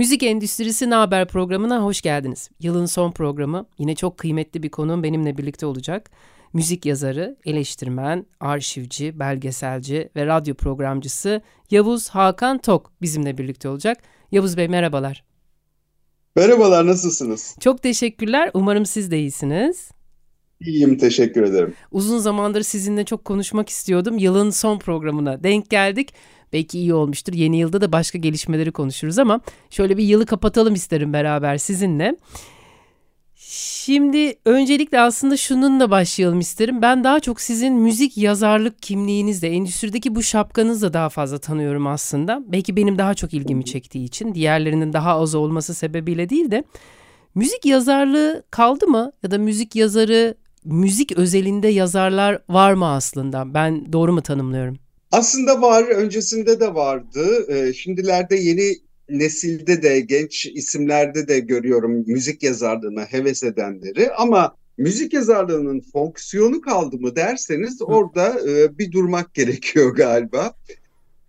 Müzik Endüstrisi Ne Haber programına hoş geldiniz. Yılın son programı yine çok kıymetli bir konuğum benimle birlikte olacak. Müzik yazarı, eleştirmen, arşivci, belgeselci ve radyo programcısı Yavuz Hakan Tok bizimle birlikte olacak. Yavuz Bey merhabalar. Merhabalar nasılsınız? Çok teşekkürler. Umarım siz de iyisiniz. İyiyim teşekkür ederim. Uzun zamandır sizinle çok konuşmak istiyordum. Yılın son programına denk geldik. Belki iyi olmuştur. Yeni yılda da başka gelişmeleri konuşuruz ama şöyle bir yılı kapatalım isterim beraber sizinle. Şimdi öncelikle aslında şununla başlayalım isterim. Ben daha çok sizin müzik yazarlık kimliğinizle, endüstrideki bu şapkanızla daha fazla tanıyorum aslında. Belki benim daha çok ilgimi çektiği için, diğerlerinin daha az olması sebebiyle değil de müzik yazarlığı kaldı mı ya da müzik yazarı, müzik özelinde yazarlar var mı aslında? Ben doğru mu tanımlıyorum? Aslında var, öncesinde de vardı. Ee, şimdilerde yeni nesilde de, genç isimlerde de görüyorum müzik yazarlığına heves edenleri. Ama müzik yazarlığının fonksiyonu kaldı mı derseniz orada e, bir durmak gerekiyor galiba.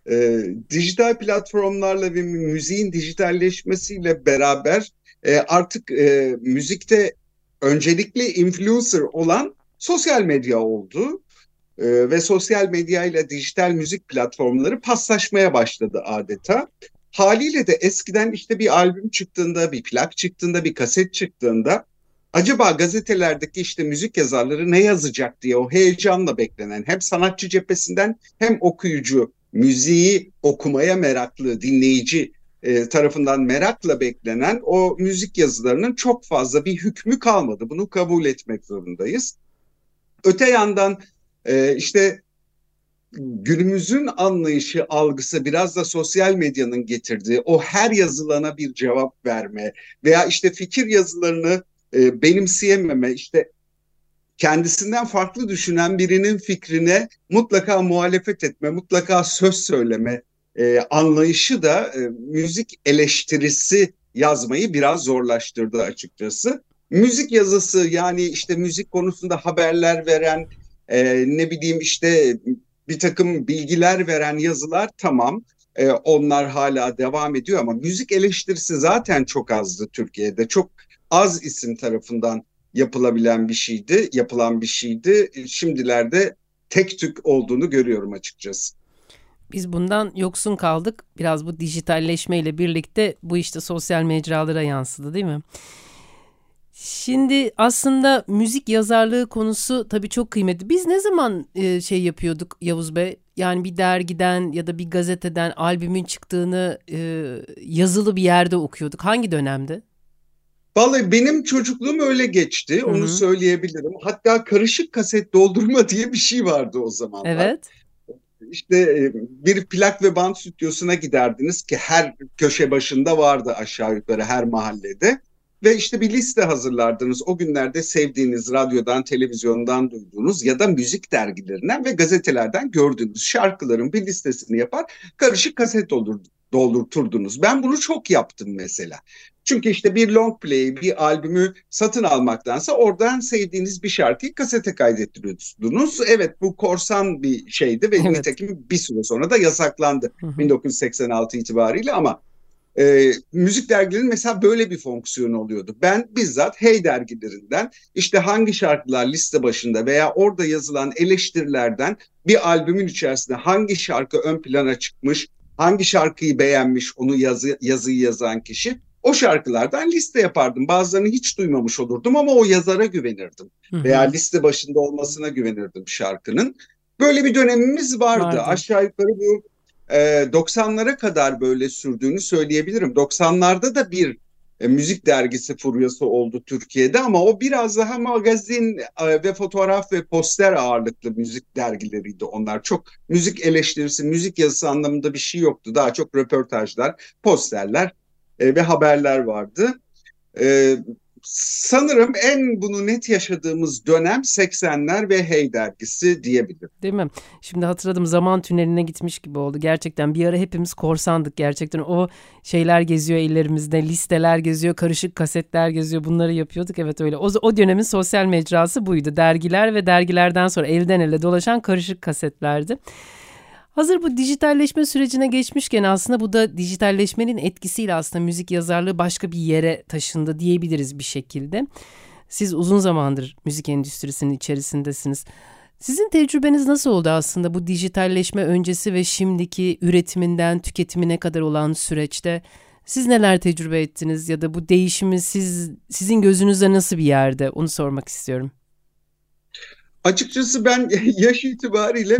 E, dijital platformlarla ve müziğin dijitalleşmesiyle beraber e, artık e, müzikte öncelikli influencer olan sosyal medya oldu. Ee, ve sosyal medya ile dijital müzik platformları paslaşmaya başladı adeta. Haliyle de eskiden işte bir albüm çıktığında, bir plak çıktığında, bir kaset çıktığında acaba gazetelerdeki işte müzik yazarları ne yazacak diye o heyecanla beklenen hem sanatçı cephesinden hem okuyucu, müziği okumaya meraklı dinleyici e, tarafından merakla beklenen o müzik yazılarının çok fazla bir hükmü kalmadı. Bunu kabul etmek zorundayız. Öte yandan e, işte günümüzün anlayışı, algısı biraz da sosyal medyanın getirdiği o her yazılana bir cevap verme veya işte fikir yazılarını e, benimseyememe, işte kendisinden farklı düşünen birinin fikrine mutlaka muhalefet etme, mutlaka söz söyleme e, anlayışı da e, müzik eleştirisi yazmayı biraz zorlaştırdı açıkçası. Müzik yazısı yani işte müzik konusunda haberler veren, e, ne bileyim işte bir takım bilgiler veren yazılar tamam e, onlar hala devam ediyor ama müzik eleştirisi zaten çok azdı Türkiye'de çok az isim tarafından yapılabilen bir şeydi yapılan bir şeydi şimdilerde tek tük olduğunu görüyorum açıkçası. Biz bundan yoksun kaldık. Biraz bu dijitalleşmeyle birlikte bu işte sosyal mecralara yansıdı değil mi? Şimdi aslında müzik yazarlığı konusu tabii çok kıymetli. Biz ne zaman e, şey yapıyorduk Yavuz Bey? Yani bir dergiden ya da bir gazeteden albümün çıktığını e, yazılı bir yerde okuyorduk. Hangi dönemde? Vallahi benim çocukluğum öyle geçti. Onu Hı-hı. söyleyebilirim. Hatta karışık kaset doldurma diye bir şey vardı o zamanlar. Evet. İşte e, bir plak ve band stüdyosuna giderdiniz ki her köşe başında vardı aşağı yukarı her mahallede. Ve işte bir liste hazırlardınız. O günlerde sevdiğiniz radyodan, televizyondan duyduğunuz ya da müzik dergilerinden ve gazetelerden gördüğünüz şarkıların bir listesini yapar, karışık kaset doldur, doldurturdunuz. Ben bunu çok yaptım mesela. Çünkü işte bir long play, bir albümü satın almaktansa oradan sevdiğiniz bir şarkıyı kasete kaydettiriyordunuz. Evet bu korsan bir şeydi ve evet. nitekim bir süre sonra da yasaklandı hı hı. 1986 itibariyle ama e, müzik dergilerinin mesela böyle bir fonksiyonu oluyordu. Ben bizzat Hey dergilerinden işte hangi şarkılar liste başında veya orada yazılan eleştirilerden bir albümün içerisinde hangi şarkı ön plana çıkmış, hangi şarkıyı beğenmiş onu yazı, yazıyı yazan kişi o şarkılardan liste yapardım. Bazılarını hiç duymamış olurdum ama o yazara güvenirdim. Hı hı. Veya liste başında olmasına güvenirdim şarkının. Böyle bir dönemimiz vardı. vardı. Aşağı yukarı bu 90'lara kadar böyle sürdüğünü söyleyebilirim. 90'larda da bir e, müzik dergisi furyası oldu Türkiye'de ama o biraz daha magazin e, ve fotoğraf ve poster ağırlıklı müzik dergileriydi onlar. Çok müzik eleştirisi, müzik yazısı anlamında bir şey yoktu. Daha çok röportajlar, posterler e, ve haberler vardı. E, sanırım en bunu net yaşadığımız dönem 80'ler ve Hey dergisi diyebilirim. Değil mi? Şimdi hatırladım zaman tüneline gitmiş gibi oldu. Gerçekten bir ara hepimiz korsandık gerçekten. O şeyler geziyor ellerimizde, listeler geziyor, karışık kasetler geziyor. Bunları yapıyorduk. Evet öyle. O, o dönemin sosyal mecrası buydu. Dergiler ve dergilerden sonra elden ele dolaşan karışık kasetlerdi. Hazır bu dijitalleşme sürecine geçmişken aslında bu da dijitalleşmenin etkisiyle aslında müzik yazarlığı başka bir yere taşındı diyebiliriz bir şekilde. Siz uzun zamandır müzik endüstrisinin içerisindesiniz. Sizin tecrübeniz nasıl oldu aslında bu dijitalleşme öncesi ve şimdiki üretiminden tüketimine kadar olan süreçte? Siz neler tecrübe ettiniz ya da bu değişimi siz sizin gözünüzde nasıl bir yerde? Onu sormak istiyorum. Açıkçası ben yaş itibariyle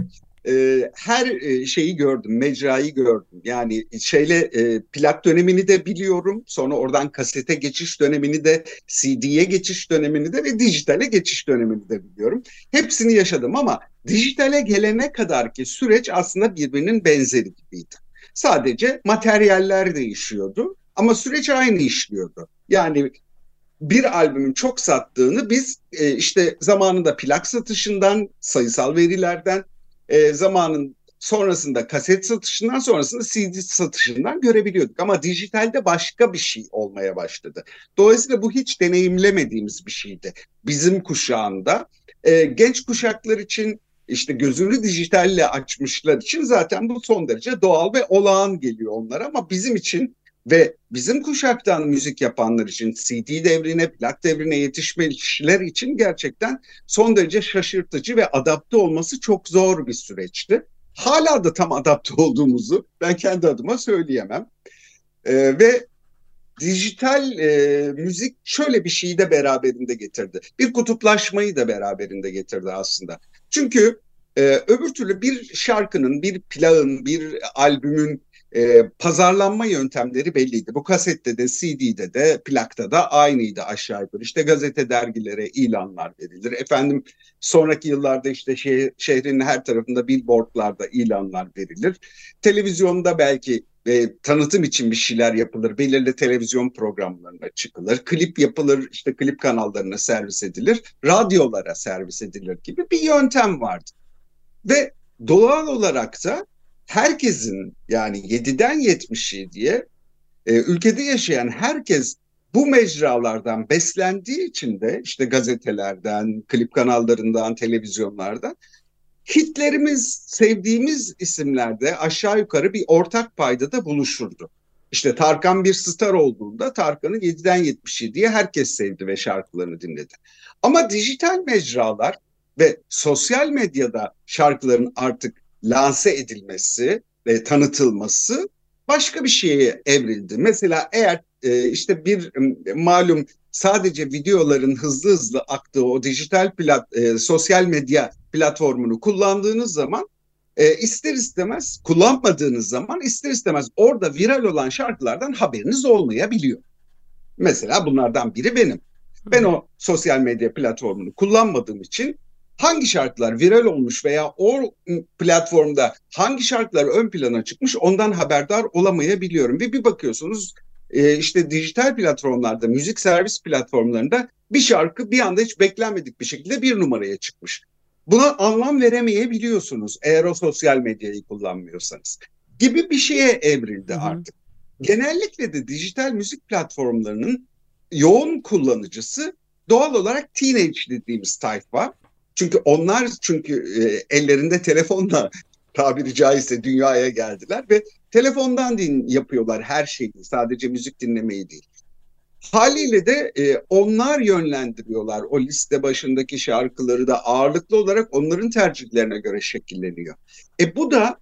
e, her şeyi gördüm, mecrayı gördüm. Yani şeyle e, plak dönemini de biliyorum. Sonra oradan kasete geçiş dönemini de, CD'ye geçiş dönemini de ve dijitale geçiş dönemini de biliyorum. Hepsini yaşadım ama dijitale gelene kadar ki süreç aslında birbirinin benzeri gibiydi. Sadece materyaller değişiyordu ama süreç aynı işliyordu. Yani bir albümün çok sattığını biz e, işte zamanında plak satışından, sayısal verilerden, e, zamanın sonrasında kaset satışından sonrasında CD satışından görebiliyorduk. Ama dijitalde başka bir şey olmaya başladı. Dolayısıyla bu hiç deneyimlemediğimiz bir şeydi. Bizim kuşağında e, genç kuşaklar için işte gözünü dijitalle açmışlar için zaten bu son derece doğal ve olağan geliyor onlara ama bizim için ve bizim kuşaktan müzik yapanlar için CD devrine, plak devrine yetişmişler için gerçekten son derece şaşırtıcı ve adapte olması çok zor bir süreçti. Hala da tam adapte olduğumuzu ben kendi adıma söyleyemem. Ee, ve dijital e, müzik şöyle bir şeyi de beraberinde getirdi. Bir kutuplaşmayı da beraberinde getirdi aslında. Çünkü e, öbür türlü bir şarkının, bir plağın, bir albümün e, pazarlanma yöntemleri belliydi. Bu kasette de, CD'de de, plakta da aynıydı aşağı yukarı. İşte gazete, dergilere ilanlar verilir. Efendim sonraki yıllarda işte şeh, şehrin her tarafında billboardlarda ilanlar verilir. Televizyonda belki e, tanıtım için bir şeyler yapılır. Belirli televizyon programlarına çıkılır. Klip yapılır, işte klip kanallarına servis edilir. Radyolara servis edilir gibi bir yöntem vardı. Ve doğal olarak da herkesin yani 7'den 77'ye e, ülkede yaşayan herkes bu mecralardan beslendiği için de işte gazetelerden, klip kanallarından, televizyonlardan hitlerimiz, sevdiğimiz isimlerde aşağı yukarı bir ortak payda da buluşurdu. İşte Tarkan bir star olduğunda Tarkan'ı 7'den 77'ye herkes sevdi ve şarkılarını dinledi. Ama dijital mecralar ve sosyal medyada şarkıların artık lanse edilmesi ve tanıtılması başka bir şeye evrildi. Mesela eğer e, işte bir malum sadece videoların hızlı hızlı aktığı o dijital plat, e, sosyal medya platformunu kullandığınız zaman e, ister istemez kullanmadığınız zaman ister istemez orada viral olan şarkılardan haberiniz olmayabiliyor. Mesela bunlardan biri benim. Ben o sosyal medya platformunu kullanmadığım için hangi şarkılar viral olmuş veya o platformda hangi şarkılar ön plana çıkmış ondan haberdar olamayabiliyorum. Ve bir bakıyorsunuz e, işte dijital platformlarda, müzik servis platformlarında bir şarkı bir anda hiç beklenmedik bir şekilde bir numaraya çıkmış. Buna anlam veremeyebiliyorsunuz eğer o sosyal medyayı kullanmıyorsanız. Gibi bir şeye evrildi Hı-hı. artık. Genellikle de dijital müzik platformlarının yoğun kullanıcısı doğal olarak teenage dediğimiz tayfa çünkü onlar çünkü e, ellerinde telefonla tabiri caizse dünyaya geldiler ve telefondan din yapıyorlar her şeyi sadece müzik dinlemeyi değil. Haliyle de e, onlar yönlendiriyorlar o liste başındaki şarkıları da ağırlıklı olarak onların tercihlerine göre şekilleniyor. E bu da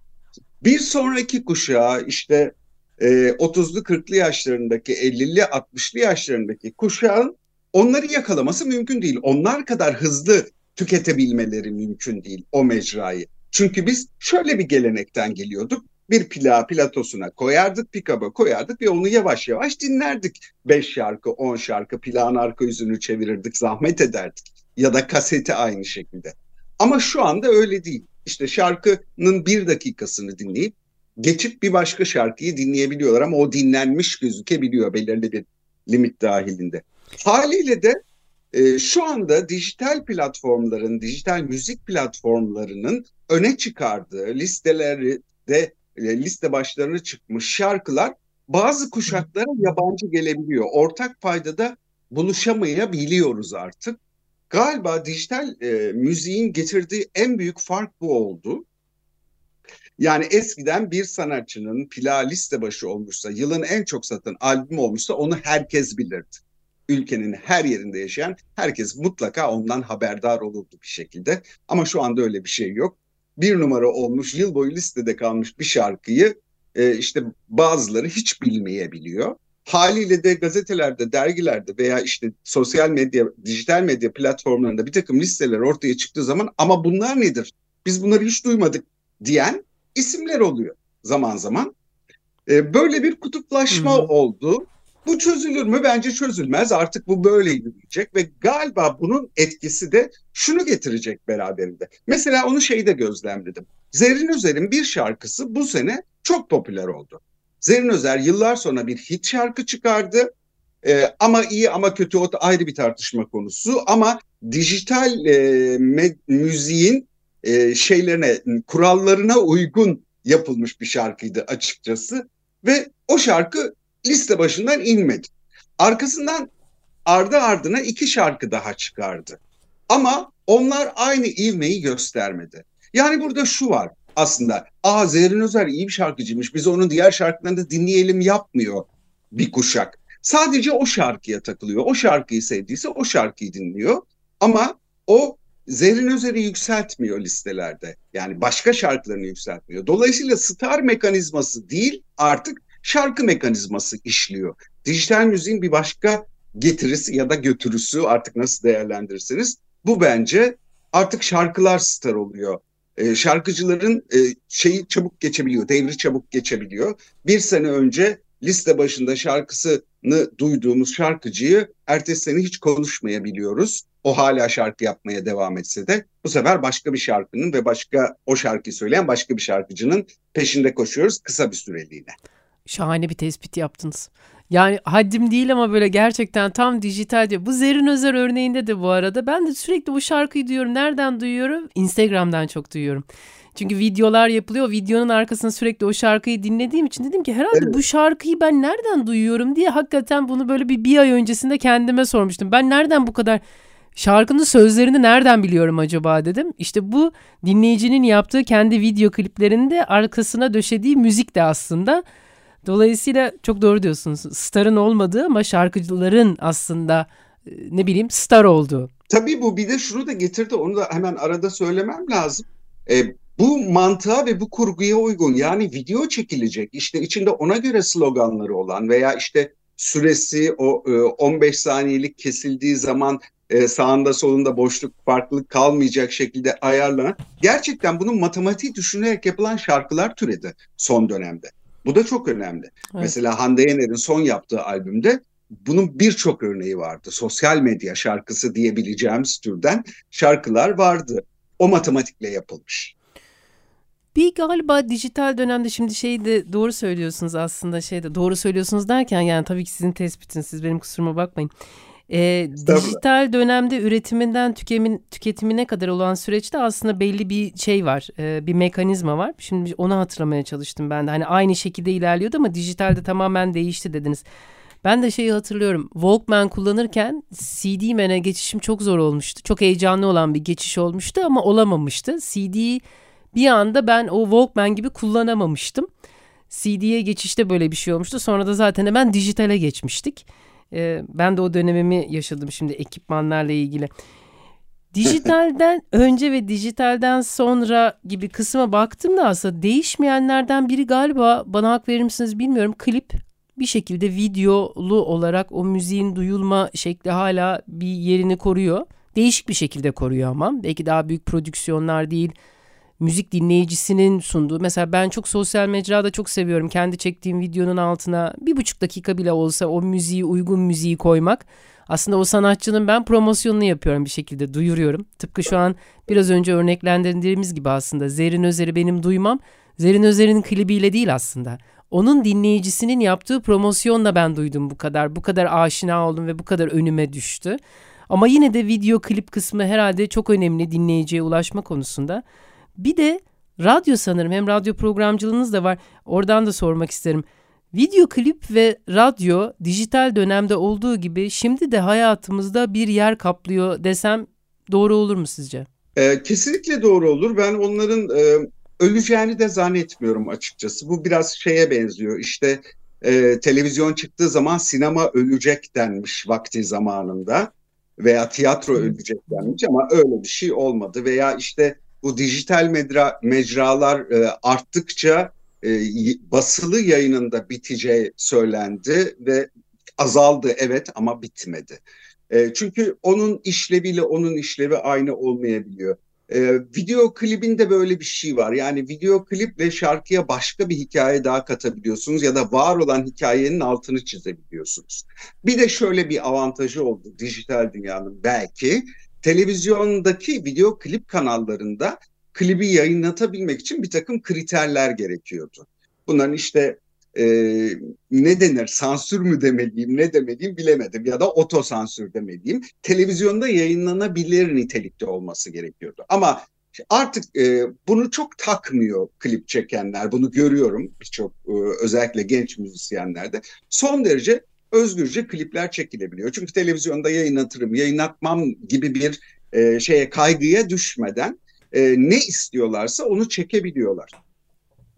bir sonraki kuşağı işte e, 30'lu 40'lı yaşlarındaki 50'li 60'lı yaşlarındaki kuşağın onları yakalaması mümkün değil. Onlar kadar hızlı tüketebilmeleri mümkün değil o mecrayı. Çünkü biz şöyle bir gelenekten geliyorduk. bir pila platosuna koyardık, pikaba koyardık ve onu yavaş yavaş dinlerdik. Beş şarkı, on şarkı, plağın arka yüzünü çevirirdik, zahmet ederdik. Ya da kaseti aynı şekilde. Ama şu anda öyle değil. İşte şarkının bir dakikasını dinleyip geçip bir başka şarkıyı dinleyebiliyorlar ama o dinlenmiş gözükebiliyor belirli bir limit dahilinde. Haliyle de e, şu anda dijital platformların, dijital müzik platformlarının öne çıkardığı listeleri de e, liste başlarına çıkmış şarkılar bazı kuşaklara yabancı gelebiliyor. Ortak paydada buluşamayabiliyoruz artık. Galiba dijital e, müziğin getirdiği en büyük fark bu oldu. Yani eskiden bir sanatçının pla liste başı olmuşsa, yılın en çok satan albüm olmuşsa onu herkes bilirdi. Ülkenin her yerinde yaşayan herkes mutlaka ondan haberdar olurdu bir şekilde. Ama şu anda öyle bir şey yok. Bir numara olmuş, yıl boyu listede kalmış bir şarkıyı e, işte bazıları hiç bilmeyebiliyor. Haliyle de gazetelerde, dergilerde veya işte sosyal medya, dijital medya platformlarında bir takım listeler ortaya çıktığı zaman ama bunlar nedir? Biz bunları hiç duymadık diyen isimler oluyor zaman zaman. E, böyle bir kutuplaşma Hı-hı. oldu. Bu çözülür mü? Bence çözülmez. Artık bu böyle yürüyecek ve galiba bunun etkisi de şunu getirecek beraberinde. Mesela onu şeyde gözlemledim. Zerrin Özer'in bir şarkısı bu sene çok popüler oldu. Zerrin Özer yıllar sonra bir hit şarkı çıkardı. Ee, ama iyi ama kötü o ayrı bir tartışma konusu. Ama dijital e, müziğin e, şeylerine, kurallarına uygun yapılmış bir şarkıydı açıkçası. Ve o şarkı liste başından inmedi. Arkasından ardı ardına iki şarkı daha çıkardı. Ama onlar aynı ivmeyi göstermedi. Yani burada şu var aslında. Aa Zerrin Özer iyi bir şarkıcıymış. Biz onun diğer şarkılarını da dinleyelim yapmıyor bir kuşak. Sadece o şarkıya takılıyor. O şarkıyı sevdiyse o şarkıyı dinliyor. Ama o Zerrin Özer'i yükseltmiyor listelerde. Yani başka şarkılarını yükseltmiyor. Dolayısıyla star mekanizması değil artık şarkı mekanizması işliyor. Dijital müziğin bir başka getirisi ya da götürüsü artık nasıl değerlendirirseniz bu bence artık şarkılar star oluyor. E, şarkıcıların e, şeyi çabuk geçebiliyor, devri çabuk geçebiliyor. Bir sene önce liste başında şarkısını duyduğumuz şarkıcıyı ertesi sene hiç konuşmayabiliyoruz. O hala şarkı yapmaya devam etse de bu sefer başka bir şarkının ve başka o şarkıyı söyleyen başka bir şarkıcının peşinde koşuyoruz kısa bir süreliğine. Şahane bir tespit yaptınız. Yani haddim değil ama böyle gerçekten tam dijital diyor. Bu Zerrin Özer örneğinde de bu arada ben de sürekli bu şarkıyı duyuyorum. Nereden duyuyorum? Instagram'dan çok duyuyorum. Çünkü videolar yapılıyor. Videonun arkasında sürekli o şarkıyı dinlediğim için dedim ki herhalde evet. bu şarkıyı ben nereden duyuyorum diye hakikaten bunu böyle bir, bir ay öncesinde kendime sormuştum. Ben nereden bu kadar şarkının sözlerini nereden biliyorum acaba dedim. İşte bu dinleyicinin yaptığı kendi video kliplerinde arkasına döşediği müzik de aslında Dolayısıyla çok doğru diyorsunuz. Starın olmadığı ama şarkıcıların aslında e, ne bileyim star olduğu. Tabii bu bir de şunu da getirdi onu da hemen arada söylemem lazım. E, bu mantığa ve bu kurguya uygun yani video çekilecek işte içinde ona göre sloganları olan veya işte süresi o e, 15 saniyelik kesildiği zaman e, sağında solunda boşluk farklılık kalmayacak şekilde ayarlanan gerçekten bunun matematiği düşünerek yapılan şarkılar türedi son dönemde. Bu da çok önemli. Evet. Mesela Hande Yener'in son yaptığı albümde bunun birçok örneği vardı. Sosyal medya şarkısı diyebileceğimiz türden şarkılar vardı. O matematikle yapılmış. Bir galiba dijital dönemde şimdi şeyi de doğru söylüyorsunuz aslında şeyde doğru söylüyorsunuz derken yani tabii ki sizin tespitiniz siz benim kusuruma bakmayın. E, dijital dönemde üretiminden tükemin, tüketimine kadar olan süreçte aslında belli bir şey var, e, bir mekanizma var. Şimdi onu hatırlamaya çalıştım ben de. Hani aynı şekilde ilerliyordu ama dijitalde tamamen değişti dediniz. Ben de şeyi hatırlıyorum. Walkman kullanırken CD men'e geçişim çok zor olmuştu. Çok heyecanlı olan bir geçiş olmuştu ama olamamıştı. CD'yi bir anda ben o Walkman gibi kullanamamıştım. CD'ye geçişte böyle bir şey olmuştu. Sonra da zaten hemen dijitale geçmiştik. E, ben de o dönemimi yaşadım şimdi ekipmanlarla ilgili. Dijitalden önce ve dijitalden sonra gibi kısma baktığımda aslında değişmeyenlerden biri galiba bana hak verir misiniz bilmiyorum. Klip bir şekilde videolu olarak o müziğin duyulma şekli hala bir yerini koruyor. Değişik bir şekilde koruyor ama belki daha büyük prodüksiyonlar değil müzik dinleyicisinin sunduğu. Mesela ben çok sosyal mecrada çok seviyorum kendi çektiğim videonun altına bir buçuk dakika bile olsa o müziği uygun müziği koymak. Aslında o sanatçının ben promosyonunu yapıyorum bir şekilde duyuruyorum. Tıpkı şu an biraz önce örneklendirdiğimiz gibi aslında Zerrin Özer'i benim duymam Zerrin Özer'in klibiyle değil aslında. Onun dinleyicisinin yaptığı promosyonla ben duydum bu kadar. Bu kadar aşina oldum ve bu kadar önüme düştü. Ama yine de video klip kısmı herhalde çok önemli dinleyiciye ulaşma konusunda. Bir de radyo sanırım hem radyo programcılığınız da var. Oradan da sormak isterim. Video klip ve radyo dijital dönemde olduğu gibi şimdi de hayatımızda bir yer kaplıyor desem doğru olur mu sizce? Ee, kesinlikle doğru olur. Ben onların e, öleceğini de zannetmiyorum açıkçası. Bu biraz şeye benziyor. İşte e, televizyon çıktığı zaman sinema ölecek denmiş vakti zamanında veya tiyatro ölecek denmiş ama öyle bir şey olmadı. Veya işte bu dijital medra, mecralar e, arttıkça e, basılı yayınında biteceği söylendi ve azaldı evet ama bitmedi. E, çünkü onun işleviyle onun işlevi aynı olmayabiliyor. E, video klibinde böyle bir şey var. Yani video kliple şarkıya başka bir hikaye daha katabiliyorsunuz ya da var olan hikayenin altını çizebiliyorsunuz. Bir de şöyle bir avantajı oldu dijital dünyanın belki. Televizyondaki video klip kanallarında klibi yayınlatabilmek için bir takım kriterler gerekiyordu. Bunların işte e, ne denir sansür mü demeliyim ne demeliyim bilemedim ya da otosansür demeliyim. Televizyonda yayınlanabilir nitelikte olması gerekiyordu. Ama artık e, bunu çok takmıyor klip çekenler. Bunu görüyorum birçok e, özellikle genç müzisyenlerde. Son derece özgürce klipler çekilebiliyor. Çünkü televizyonda yayınlatırım, yayınlatmam gibi bir e, şeye kaygıya düşmeden e, ne istiyorlarsa onu çekebiliyorlar.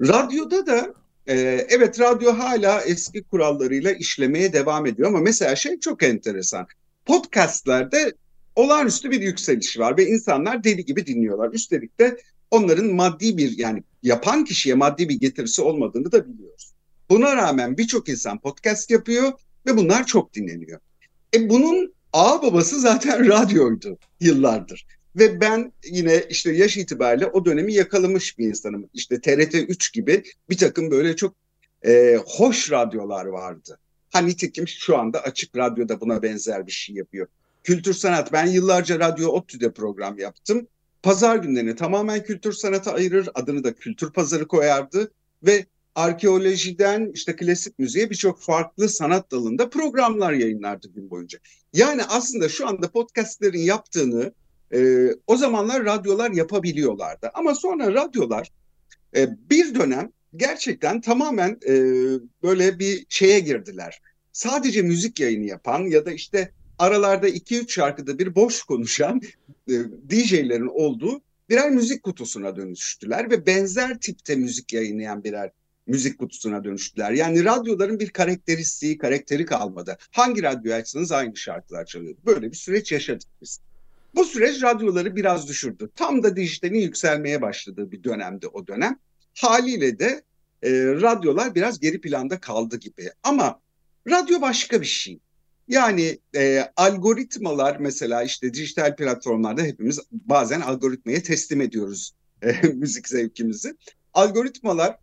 Radyoda da ee, evet radyo hala eski kurallarıyla işlemeye devam ediyor ama mesela şey çok enteresan. Podcastlerde olağanüstü bir yükseliş var ve insanlar deli gibi dinliyorlar. Üstelik de onların maddi bir yani yapan kişiye maddi bir getirisi olmadığını da biliyoruz. Buna rağmen birçok insan podcast yapıyor ve bunlar çok dinleniyor. E bunun ağ babası zaten radyoydu yıllardır. Ve ben yine işte yaş itibariyle o dönemi yakalamış bir insanım. İşte TRT 3 gibi bir takım böyle çok e, hoş radyolar vardı. Hani nitekim şu anda Açık Radyo'da buna benzer bir şey yapıyor. Kültür sanat. Ben yıllarca Radyo ODTÜ'de program yaptım. Pazar günlerini tamamen kültür sanata ayırır. Adını da kültür pazarı koyardı. Ve arkeolojiden işte klasik müziğe birçok farklı sanat dalında programlar yayınlardı gün boyunca. Yani aslında şu anda podcastlerin yaptığını e, o zamanlar radyolar yapabiliyorlardı. Ama sonra radyolar e, bir dönem gerçekten tamamen e, böyle bir şeye girdiler. Sadece müzik yayını yapan ya da işte aralarda iki üç şarkıda bir boş konuşan e, DJ'lerin olduğu birer müzik kutusuna dönüştüler ve benzer tipte müzik yayınlayan birer müzik kutusuna dönüştüler. Yani radyoların bir karakteristiği, karakteri kalmadı. Hangi radyo açsanız aynı şarkılar çalıyor. Böyle bir süreç yaşadık biz. Bu süreç radyoları biraz düşürdü. Tam da dijitalin yükselmeye başladığı bir dönemde o dönem. Haliyle de e, radyolar biraz geri planda kaldı gibi. Ama radyo başka bir şey. Yani e, algoritmalar mesela işte dijital platformlarda hepimiz bazen algoritmaya teslim ediyoruz e, müzik zevkimizi. Algoritmalar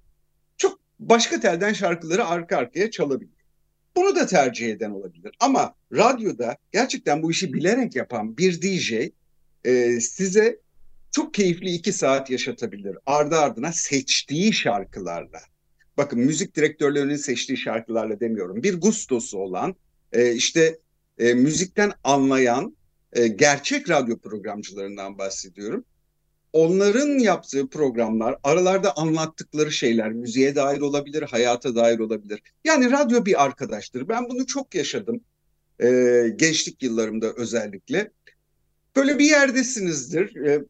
başka telden şarkıları arka arkaya çalabiliyor. Bunu da tercih eden olabilir. Ama radyoda gerçekten bu işi bilerek yapan bir DJ e, size çok keyifli iki saat yaşatabilir. Ardı ardına seçtiği şarkılarla. Bakın müzik direktörlerinin seçtiği şarkılarla demiyorum. Bir gustosu olan, e, işte e, müzikten anlayan e, gerçek radyo programcılarından bahsediyorum onların yaptığı programlar aralarda anlattıkları şeyler müziğe dair olabilir, hayata dair olabilir. Yani radyo bir arkadaştır. Ben bunu çok yaşadım e, gençlik yıllarımda özellikle. Böyle bir yerdesinizdir, e,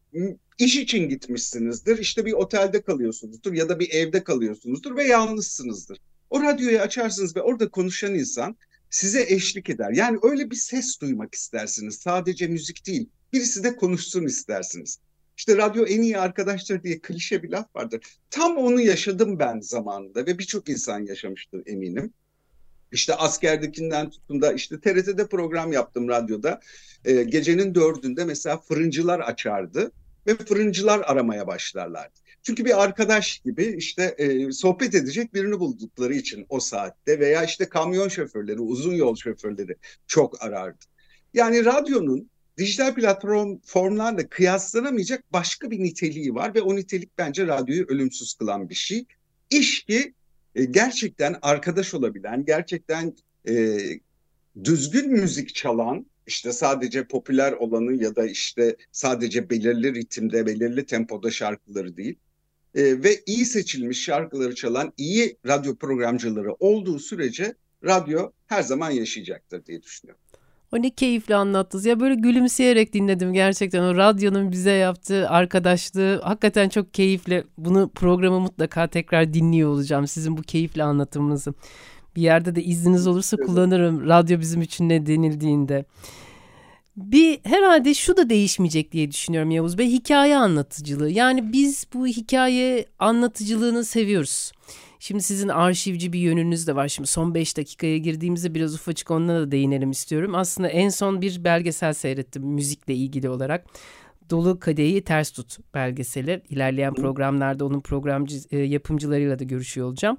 iş için gitmişsinizdir, işte bir otelde kalıyorsunuzdur ya da bir evde kalıyorsunuzdur ve yalnızsınızdır. O radyoyu açarsınız ve orada konuşan insan size eşlik eder. Yani öyle bir ses duymak istersiniz. Sadece müzik değil, birisi de konuşsun istersiniz. İşte radyo en iyi arkadaşlar diye klişe bir laf vardır. Tam onu yaşadım ben zamanında ve birçok insan yaşamıştır eminim. İşte askerdekinden tutun da işte TRT'de program yaptım radyoda. Ee, gecenin dördünde mesela fırıncılar açardı. ve fırıncılar aramaya başlarlardı. Çünkü bir arkadaş gibi işte e, sohbet edecek birini buldukları için o saatte veya işte kamyon şoförleri, uzun yol şoförleri çok arardı. Yani radyonun dijital platformlarla kıyaslanamayacak başka bir niteliği var ve o nitelik bence radyoyu ölümsüz kılan bir şey. İş ki e, gerçekten arkadaş olabilen, gerçekten e, düzgün müzik çalan, işte sadece popüler olanı ya da işte sadece belirli ritimde, belirli tempoda şarkıları değil e, ve iyi seçilmiş şarkıları çalan iyi radyo programcıları olduğu sürece radyo her zaman yaşayacaktır diye düşünüyorum. O ne keyifli anlattınız. Ya böyle gülümseyerek dinledim gerçekten. O radyonun bize yaptığı arkadaşlığı hakikaten çok keyifli. Bunu programı mutlaka tekrar dinliyor olacağım. Sizin bu keyifli anlatımınızı. Bir yerde de izniniz olursa kullanırım. Radyo bizim için ne denildiğinde. Bir herhalde şu da değişmeyecek diye düşünüyorum Yavuz Bey. Hikaye anlatıcılığı. Yani biz bu hikaye anlatıcılığını seviyoruz. Şimdi sizin arşivci bir yönünüz de var. Şimdi son 5 dakikaya girdiğimizde biraz ufacık onlara da değinelim istiyorum. Aslında en son bir belgesel seyrettim müzikle ilgili olarak. Dolu Kadehi Ters Tut belgeseli. İlerleyen programlarda onun programcı e, yapımcılarıyla da görüşüyor olacağım.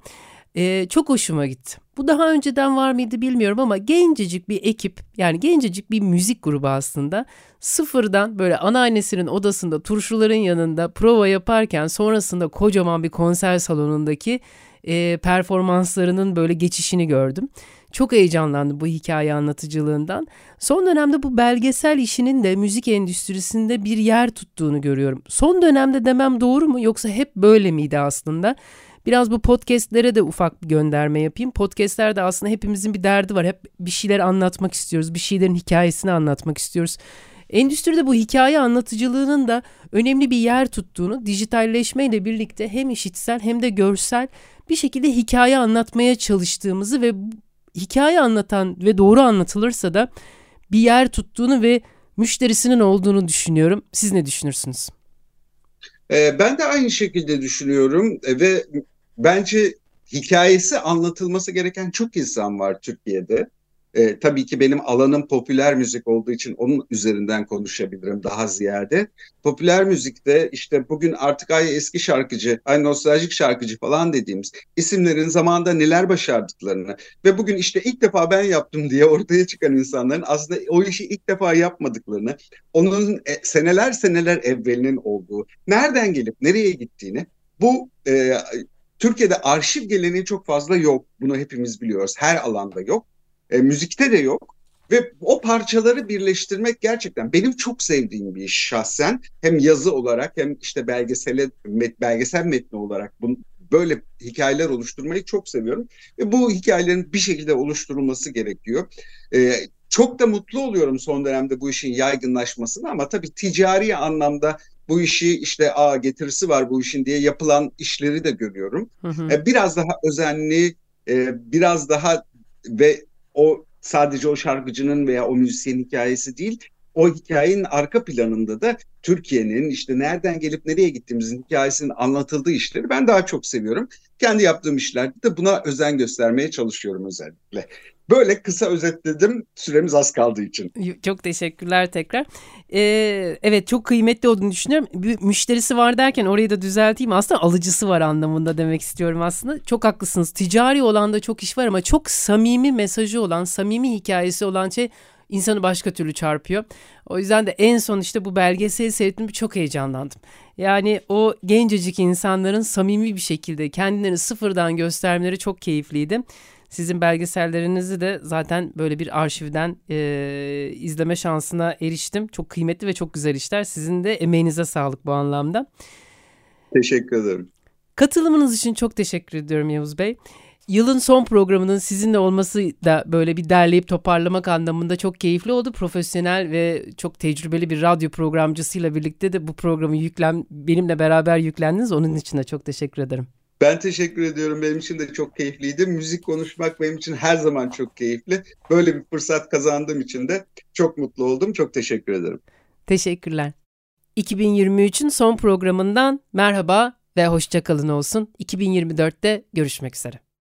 Ee, çok hoşuma gitti. Bu daha önceden var mıydı bilmiyorum ama gencecik bir ekip yani gencecik bir müzik grubu aslında sıfırdan böyle anneannesinin odasında turşuların yanında prova yaparken sonrasında kocaman bir konser salonundaki e, performanslarının böyle geçişini gördüm. Çok heyecanlandım bu hikaye anlatıcılığından. Son dönemde bu belgesel işinin de müzik endüstrisinde bir yer tuttuğunu görüyorum. Son dönemde demem doğru mu yoksa hep böyle miydi aslında? Biraz bu podcastlere de ufak bir gönderme yapayım. Podcastlerde aslında hepimizin bir derdi var. Hep bir şeyler anlatmak istiyoruz. Bir şeylerin hikayesini anlatmak istiyoruz. Endüstride bu hikaye anlatıcılığının da önemli bir yer tuttuğunu dijitalleşmeyle birlikte hem işitsel hem de görsel bir şekilde hikaye anlatmaya çalıştığımızı ve hikaye anlatan ve doğru anlatılırsa da bir yer tuttuğunu ve müşterisinin olduğunu düşünüyorum. Siz ne düşünürsünüz? Ee, ben de aynı şekilde düşünüyorum ve bence hikayesi anlatılması gereken çok insan var Türkiye'de. E, tabii ki benim alanım popüler müzik olduğu için onun üzerinden konuşabilirim daha ziyade. Popüler müzikte işte bugün artık ay eski şarkıcı, ay nostaljik şarkıcı falan dediğimiz isimlerin zamanda neler başardıklarını ve bugün işte ilk defa ben yaptım diye ortaya çıkan insanların aslında o işi ilk defa yapmadıklarını, onun e, seneler seneler evvelinin olduğu, nereden gelip nereye gittiğini bu e, Türkiye'de arşiv geleneği çok fazla yok. Bunu hepimiz biliyoruz. Her alanda yok. E, müzikte de yok. Ve o parçaları birleştirmek gerçekten benim çok sevdiğim bir iş şahsen. Hem yazı olarak hem işte belgesele, met, belgesel metni olarak bunu, böyle hikayeler oluşturmayı çok seviyorum. Ve bu hikayelerin bir şekilde oluşturulması gerekiyor. Ee, çok da mutlu oluyorum son dönemde bu işin yaygınlaşmasına ama tabii ticari anlamda bu işi işte a getirisi var bu işin diye yapılan işleri de görüyorum. Hı hı. Ee, biraz daha özenli, e, biraz daha ve o sadece o şarkıcının veya o müzisyenin hikayesi değil, o hikayenin arka planında da Türkiye'nin işte nereden gelip nereye gittiğimizin hikayesinin anlatıldığı işleri ben daha çok seviyorum. Kendi yaptığım işlerde de buna özen göstermeye çalışıyorum özellikle. Böyle kısa özetledim süremiz az kaldığı için. Çok teşekkürler tekrar. Ee, evet çok kıymetli olduğunu düşünüyorum. Bir müşterisi var derken orayı da düzelteyim. Aslında alıcısı var anlamında demek istiyorum aslında. Çok haklısınız. Ticari olan da çok iş var ama çok samimi mesajı olan, samimi hikayesi olan şey insanı başka türlü çarpıyor. O yüzden de en son işte bu belgeseli seyrettim çok heyecanlandım. Yani o gencecik insanların samimi bir şekilde kendilerini sıfırdan göstermeleri çok keyifliydi. Sizin belgesellerinizi de zaten böyle bir arşivden e, izleme şansına eriştim. Çok kıymetli ve çok güzel işler. Sizin de emeğinize sağlık bu anlamda. Teşekkür ederim. Katılımınız için çok teşekkür ediyorum Yavuz Bey. Yılın son programının sizinle olması da böyle bir derleyip toparlamak anlamında çok keyifli oldu. Profesyonel ve çok tecrübeli bir radyo programcısıyla birlikte de bu programı yüklen benimle beraber yüklendiniz. Onun için de çok teşekkür ederim. Ben teşekkür ediyorum. Benim için de çok keyifliydi. Müzik konuşmak benim için her zaman çok keyifli. Böyle bir fırsat kazandığım için de çok mutlu oldum. Çok teşekkür ederim. Teşekkürler. 2023'ün son programından merhaba ve hoşçakalın olsun. 2024'te görüşmek üzere.